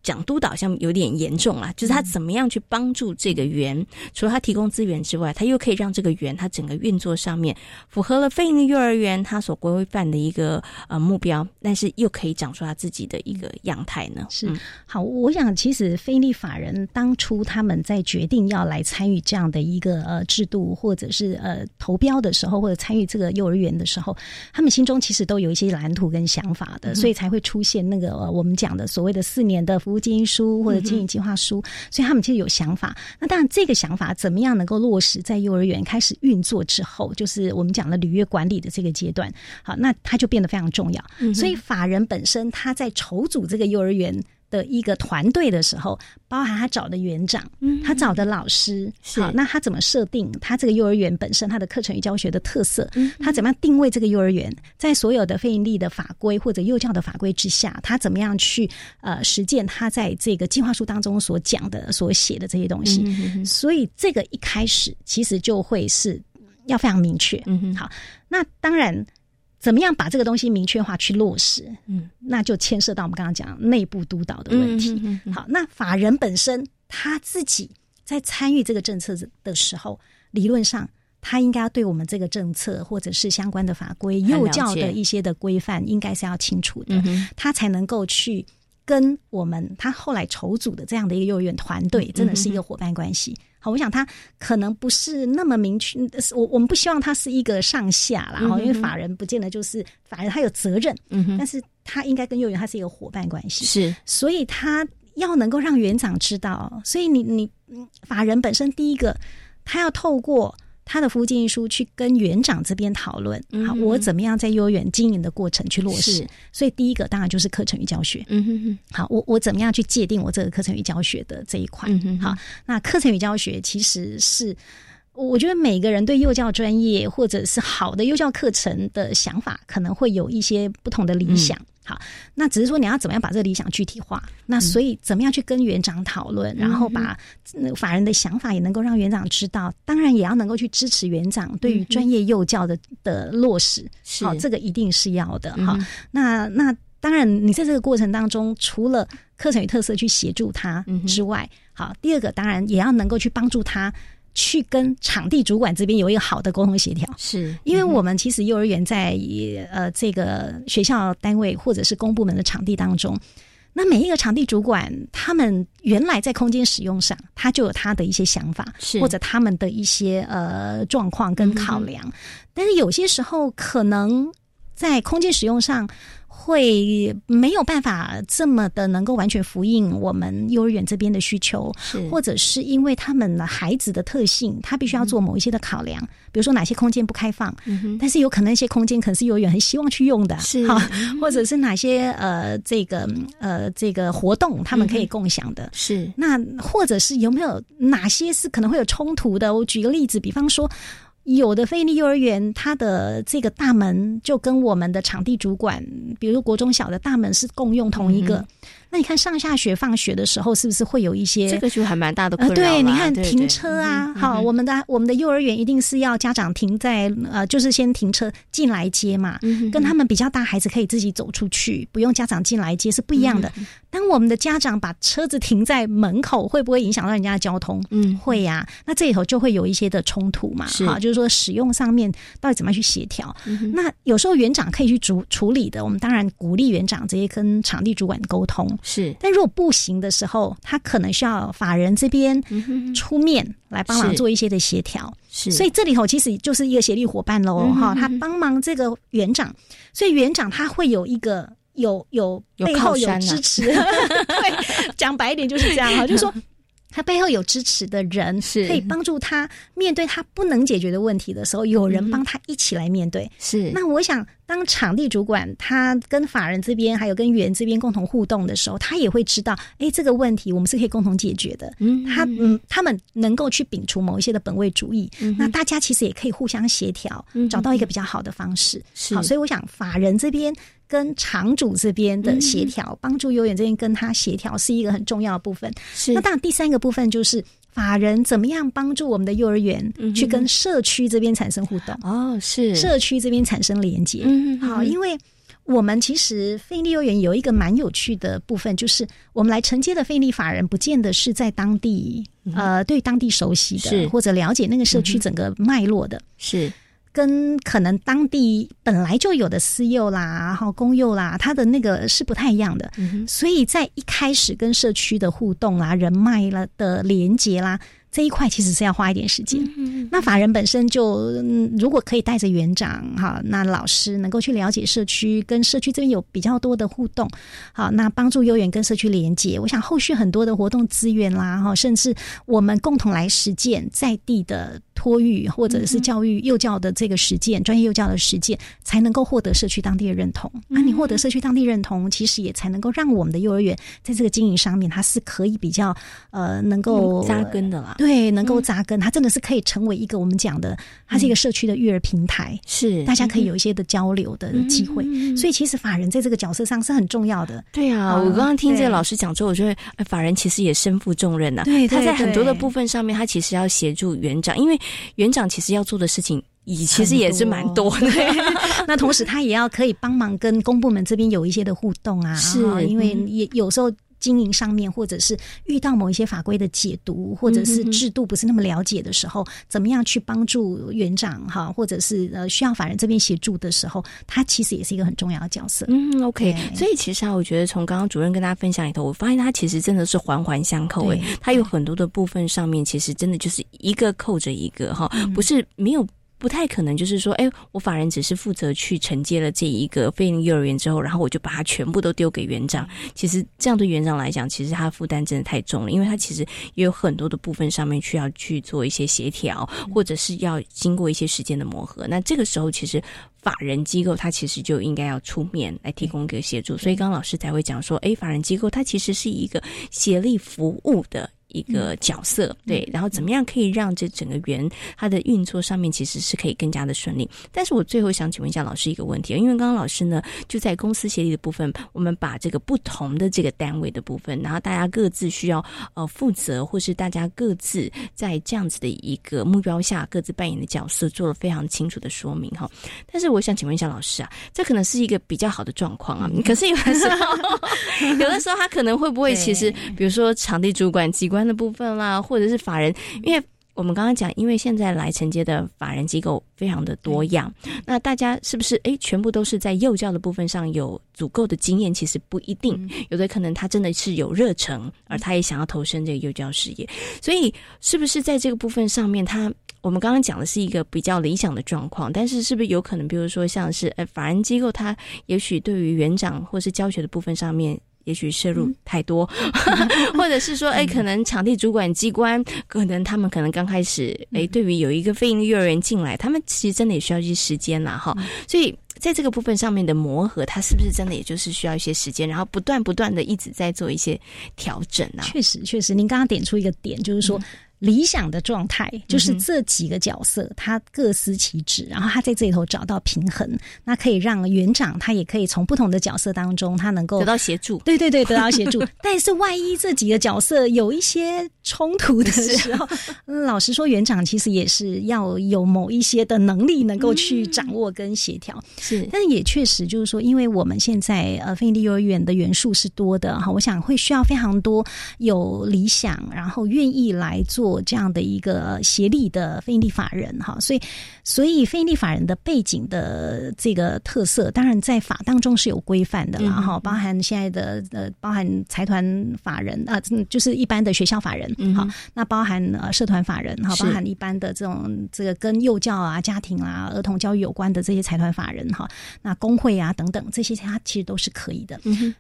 讲督导像有点严重了，就是他怎么样去帮助这个园？除了他提供资源之外，他又可以让这个园它整个运作上面符合了非营利幼儿园它所规范的一个呃目标，但是又可以长出他自己的一个样态呢？是好，我想其实非利法人当初他们在决定要来参与这样的一个呃制度，或者是呃投标的时候，或者参与这个幼儿园的时候，他们心中其实都有一些蓝图跟想法的，所以才会出现那个我们讲的所谓的四年的服务。经营书或者经营计划书，所以他们其实有想法。那当然，这个想法怎么样能够落实在幼儿园开始运作之后，就是我们讲的履约管理的这个阶段。好，那它就变得非常重要。所以法人本身他在筹组这个幼儿园。的一个团队的时候，包含他找的园长，他找的老师，好，那他怎么设定他这个幼儿园本身他的课程与教学的特色？他怎么样定位这个幼儿园？在所有的非盈利的法规或者幼教的法规之下，他怎么样去呃实践他在这个计划书当中所讲的、所写的这些东西？所以这个一开始其实就会是要非常明确。嗯好，那当然。怎么样把这个东西明确化去落实？嗯，那就牵涉到我们刚刚讲内部督导的问题。好，那法人本身他自己在参与这个政策的时候，理论上他应该要对我们这个政策或者是相关的法规、幼教的一些的规范，应该是要清楚的，他才能够去跟我们他后来筹组的这样的一个幼儿园团队，真的是一个伙伴关系。我想他可能不是那么明确，我我们不希望他是一个上下啦，哈，因为法人不见得就是法人，他有责任，嗯但是他应该跟幼儿园他是一个伙伴关系，是，所以他要能够让园长知道，所以你你法人本身第一个，他要透过。他的服务建议书去跟园长这边讨论，好，我怎么样在幼儿园经营的过程去落实？所以第一个当然就是课程与教学。嗯哼哼，好，我我怎么样去界定我这个课程与教学的这一块？嗯哼好，那课程与教学其实是。我觉得每个人对幼教专业或者是好的幼教课程的想法，可能会有一些不同的理想。好，那只是说你要怎么样把这个理想具体化？那所以怎么样去跟园长讨论，然后把法人的想法也能够让园长知道，当然也要能够去支持园长对于专业幼教的的落实。好，这个一定是要的。哈，那那当然，你在这个过程当中，除了课程与特色去协助他之外，好，第二个当然也要能够去帮助他。去跟场地主管这边有一个好的沟通协调，是。因为我们其实幼儿园在呃这个学校单位或者是公部门的场地当中，那每一个场地主管他们原来在空间使用上，他就有他的一些想法，是。或者他们的一些呃状况跟考量，但是有些时候可能在空间使用上。会没有办法这么的能够完全复印我们幼儿园这边的需求，或者是因为他们的孩子的特性，他必须要做某一些的考量，比如说哪些空间不开放，但是有可能一些空间可能是幼儿园很希望去用的，是哈，或者是哪些呃这个呃这个活动他们可以共享的，是那或者是有没有哪些是可能会有冲突的？我举个例子，比方说。有的非利幼儿园，它的这个大门就跟我们的场地主管，比如国中小的大门是共用同一个。那你看上下学放学的时候，是不是会有一些这个就还蛮大的困扰？对，你看停车啊，好，我们的我们的幼儿园一定是要家长停在呃，就是先停车进来接嘛，跟他们比较大孩子可以自己走出去，不用家长进来接是不一样的。当我们的家长把车子停在门口，会不会影响到人家的交通？嗯，会呀。那这里头就会有一些的冲突嘛，好，就是说使用上面到底怎么样去协调？那有时候园长可以去处处理的，我们当然鼓励园长直接跟场地主管沟通。是，但如果不行的时候，他可能需要法人这边出面来帮忙做一些的协调。是，所以这里头其实就是一个协力伙伴喽，哈，他帮忙这个园长，所以园长他会有一个有有背后有支持，[LAUGHS] 对，讲白一点就是这样哈，就是说。他背后有支持的人，是可以帮助他面对他不能解决的问题的时候，有人帮他一起来面对。是那我想，当场地主管他跟法人这边还有跟园这边共同互动的时候，他也会知道，哎，这个问题我们是可以共同解决的。嗯，他嗯，他们能够去摒除某一些的本位主义，嗯那大家其实也可以互相协调，找到一个比较好的方式。是好，所以我想法人这边。跟场主这边的协调，帮助幼儿园这边跟他协调，是一个很重要的部分。是那当然，第三个部分就是法人怎么样帮助我们的幼儿园去跟社区这边产生互动。哦，是社区这边产生连接。嗯，好，因为我们其实费力幼儿园有一个蛮有趣的部分，就是我们来承接的费力法人，不见得是在当地呃对当地熟悉的，或者了解那个社区整个脉络的。是。跟可能当地本来就有的私幼啦，然后公幼啦，它的那个是不太一样的，所以在一开始跟社区的互动啦、人脉了的连接啦。这一块其实是要花一点时间。那法人本身就如果可以带着园长哈，那老师能够去了解社区，跟社区这边有比较多的互动，好，那帮助幼园跟社区连接。我想后续很多的活动资源啦，哈，甚至我们共同来实践在地的托育或者是教育幼教的这个实践，专业幼教的实践，才能够获得社区当地的认同。那你获得社区当地认同，其实也才能够让我们的幼儿园在这个经营上面，它是可以比较呃能够扎根的啦。对，能够扎根，它真的是可以成为一个我们讲的，它是一个社区的育儿平台，是大家可以有一些的交流的机会。所以其实法人在这个角色上是很重要的。对啊，我刚刚听这个老师讲之后，我觉得法人其实也身负重任呐。对，他在很多的部分上面，他其实要协助园长，因为园长其实要做的事情，以其实也是蛮多的。[LAUGHS] [LAUGHS] 那同时他也要可以帮忙跟公部门这边有一些的互动啊，是因为也有时候。经营上面，或者是遇到某一些法规的解读，或者是制度不是那么了解的时候，怎么样去帮助园长哈，或者是呃需要法人这边协助的时候，他其实也是一个很重要的角色。嗯，OK。所以其实啊，我觉得从刚刚主任跟大家分享里头，我发现他其实真的是环环相扣诶，他有很多的部分上面，其实真的就是一个扣着一个哈，不是没有。不太可能，就是说，哎，我法人只是负责去承接了这一个非营幼儿园之后，然后我就把它全部都丢给园长。其实这样对园长来讲，其实他的负担真的太重了，因为他其实也有很多的部分上面需要去做一些协调，或者是要经过一些时间的磨合。那这个时候，其实法人机构他其实就应该要出面来提供一个协助。所以，刚刚老师才会讲说，哎，法人机构它其实是一个协力服务的。一个角色对，然后怎么样可以让这整个园它的运作上面其实是可以更加的顺利？但是我最后想请问一下老师一个问题，因为刚刚老师呢就在公司协力的部分，我们把这个不同的这个单位的部分，然后大家各自需要呃负责，或是大家各自在这样子的一个目标下各自扮演的角色做了非常清楚的说明哈。但是我想请问一下老师啊，这可能是一个比较好的状况啊，可是有的时候有的时候他可能会不会其实 [LAUGHS] 比如说场地主管机关。的部分啦，或者是法人，因为我们刚刚讲，因为现在来承接的法人机构非常的多样，那大家是不是诶，全部都是在幼教的部分上有足够的经验？其实不一定，有的可能他真的是有热忱，而他也想要投身这个幼教事业。所以，是不是在这个部分上面，他我们刚刚讲的是一个比较理想的状况？但是，是不是有可能，比如说像是呃法人机构，他也许对于园长或是教学的部分上面？也许摄入太多，[LAUGHS] 或者是说，哎，可能场地主管机关，可能他们可能刚开始，哎，对于有一个非营利幼儿园进来，他们其实真的也需要一些时间啦，哈。所以在这个部分上面的磨合，它是不是真的也就是需要一些时间，然后不断不断的一直在做一些调整啊？确实，确实，您刚刚点出一个点，就是说。理想的状态就是这几个角色，他各司其职，然后他在这里头找到平衡，那可以让园长他也可以从不同的角色当中，他能够得到协助。对对对，得到协助。[LAUGHS] 但是万一这几个角色有一些冲突的时候，老实说，园长其实也是要有某一些的能力，能够去掌握跟协调。是，但是也确实就是说，因为我们现在呃非营利幼儿园的元素是多的哈，我想会需要非常多有理想，然后愿意来做。做这样的一个协力的非营利法人哈，所以所以非营利法人的背景的这个特色，当然在法当中是有规范的啦哈，包含现在的呃，包含财团法人啊，就是一般的学校法人哈，那包含呃社团法人哈，包含一般的这种这个跟幼教啊、家庭啊、儿童教育有关的这些财团法人哈，那工会啊等等这些，它其实都是可以的。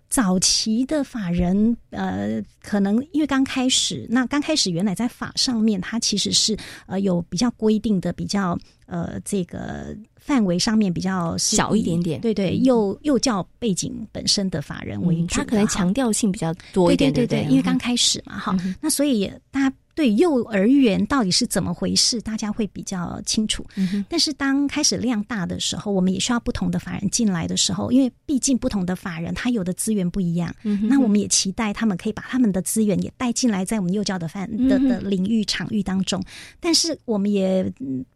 早期的法人呃，可能因为刚开始，那刚开始原来在法上面，它其实是呃有比较规定的，比较呃这个范围上面比较小一点点。对对，幼幼教背景本身的法人为主，它可能强调性比较多一点，对对对，因为刚开始嘛，哈，那所以大家。对幼儿园到底是怎么回事，大家会比较清楚。但是当开始量大的时候，我们也需要不同的法人进来的时候，因为毕竟不同的法人他有的资源不一样。那我们也期待他们可以把他们的资源也带进来，在我们幼教的范的的领域场域当中。但是我们也。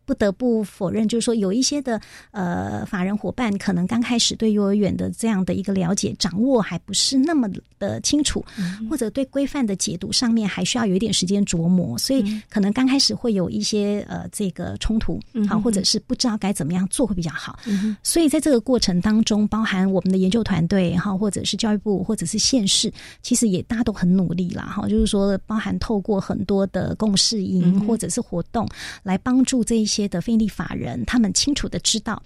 不得不否认，就是说有一些的呃法人伙伴，可能刚开始对幼儿园的这样的一个了解掌握还不是那么的清楚，或者对规范的解读上面还需要有一点时间琢磨，所以可能刚开始会有一些呃这个冲突，好，或者是不知道该怎么样做会比较好。所以在这个过程当中，包含我们的研究团队哈，或者是教育部，或者是县市，其实也大家都很努力啦，哈，就是说包含透过很多的共事营或者是活动来帮助这一些。些的非利法人，他们清楚的知道，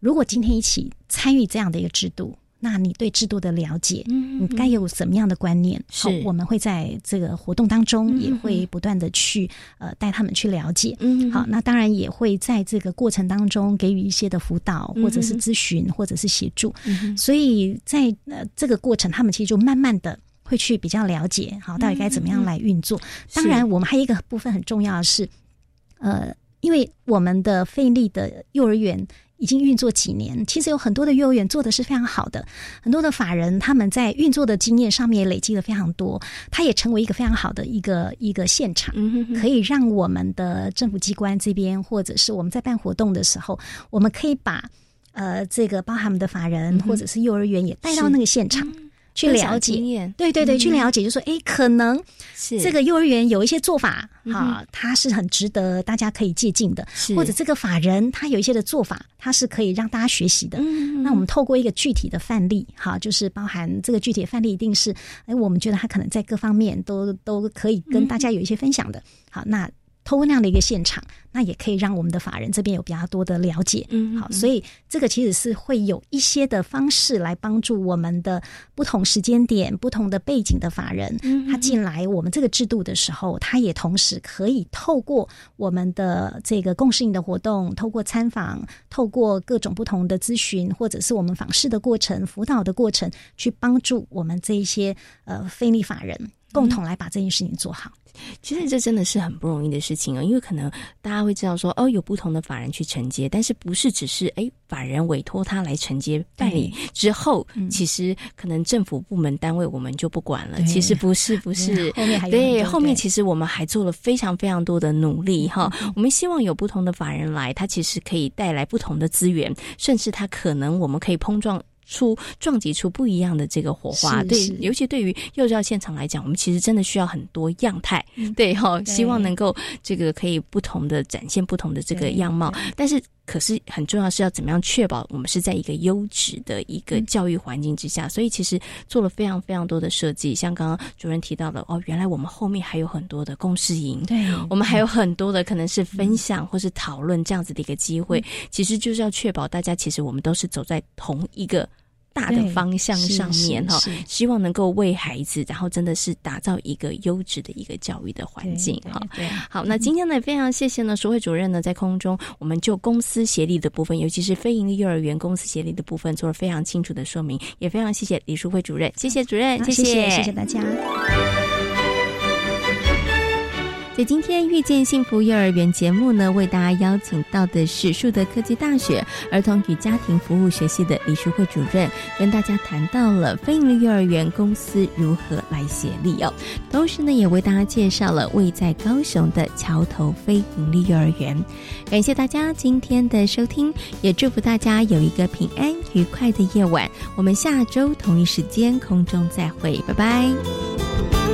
如果今天一起参与这样的一个制度，那你对制度的了解，嗯，你该有什么样的观念？好，我们会在这个活动当中也会不断的去呃带他们去了解，嗯，好，那当然也会在这个过程当中给予一些的辅导，或者是咨询，或者是协助，所以在呃这个过程，他们其实就慢慢的会去比较了解，好，到底该怎么样来运作。当然，我们还有一个部分很重要的是，呃。因为我们的费力的幼儿园已经运作几年，其实有很多的幼儿园做的是非常好的，很多的法人他们在运作的经验上面累积了非常多，它也成为一个非常好的一个一个现场，可以让我们的政府机关这边或者是我们在办活动的时候，我们可以把呃这个包含我们的法人或者是幼儿园也带到那个现场。去了解，对对对，去了解，就说，哎，可能这个幼儿园有一些做法，哈，它是很值得大家可以借鉴的，或者这个法人他有一些的做法，他是可以让大家学习的。那我们透过一个具体的范例，哈，就是包含这个具体的范例，一定是，哎，我们觉得他可能在各方面都都可以跟大家有一些分享的。好，那。透过那样的一个现场，那也可以让我们的法人这边有比较多的了解。嗯，好，所以这个其实是会有一些的方式来帮助我们的不同时间点、不同的背景的法人，他进来我们这个制度的时候，他也同时可以透过我们的这个共适应的活动，透过参访，透过各种不同的咨询，或者是我们访视的过程、辅导的过程，去帮助我们这一些呃非利法人共同来把这件事情做好。其实这真的是很不容易的事情啊，因为可能大家会知道说，哦，有不同的法人去承接，但是不是只是哎，法人委托他来承接办理之后，其实可能政府部门单位我们就不管了。其实不是，不是，后面还对后面其实我们还做了非常非常多的努力哈。我们希望有不同的法人来，他其实可以带来不同的资源，甚至他可能我们可以碰撞。出撞击出不一样的这个火花。对，尤其对于幼教现场来讲，我们其实真的需要很多样态。对哈，希望能够这个可以不同的展现不同的这个样貌，但是。可是很重要是要怎么样确保我们是在一个优质的一个教育环境之下，所以其实做了非常非常多的设计，像刚刚主任提到的哦，原来我们后面还有很多的共事营，对，我们还有很多的可能是分享或是讨论这样子的一个机会，其实就是要确保大家其实我们都是走在同一个。大的方向上面哈，希望能够为孩子，然后真的是打造一个优质的一个教育的环境哈。好，那今天呢，非常谢谢呢，淑慧主任呢，在空中我们就公司协力的部分，尤其是非营利幼儿园公司协力的部分，做了非常清楚的说明，也非常谢谢李淑慧主任，谢谢主任，谢谢，谢谢大家。在今天遇见幸福幼儿园节目呢，为大家邀请到的是树德科技大学儿童与家庭服务学系的李淑慧主任，跟大家谈到了非营利幼儿园公司如何来协力哦。同时呢，也为大家介绍了位在高雄的桥头非营利幼儿园。感谢大家今天的收听，也祝福大家有一个平安愉快的夜晚。我们下周同一时间空中再会，拜拜。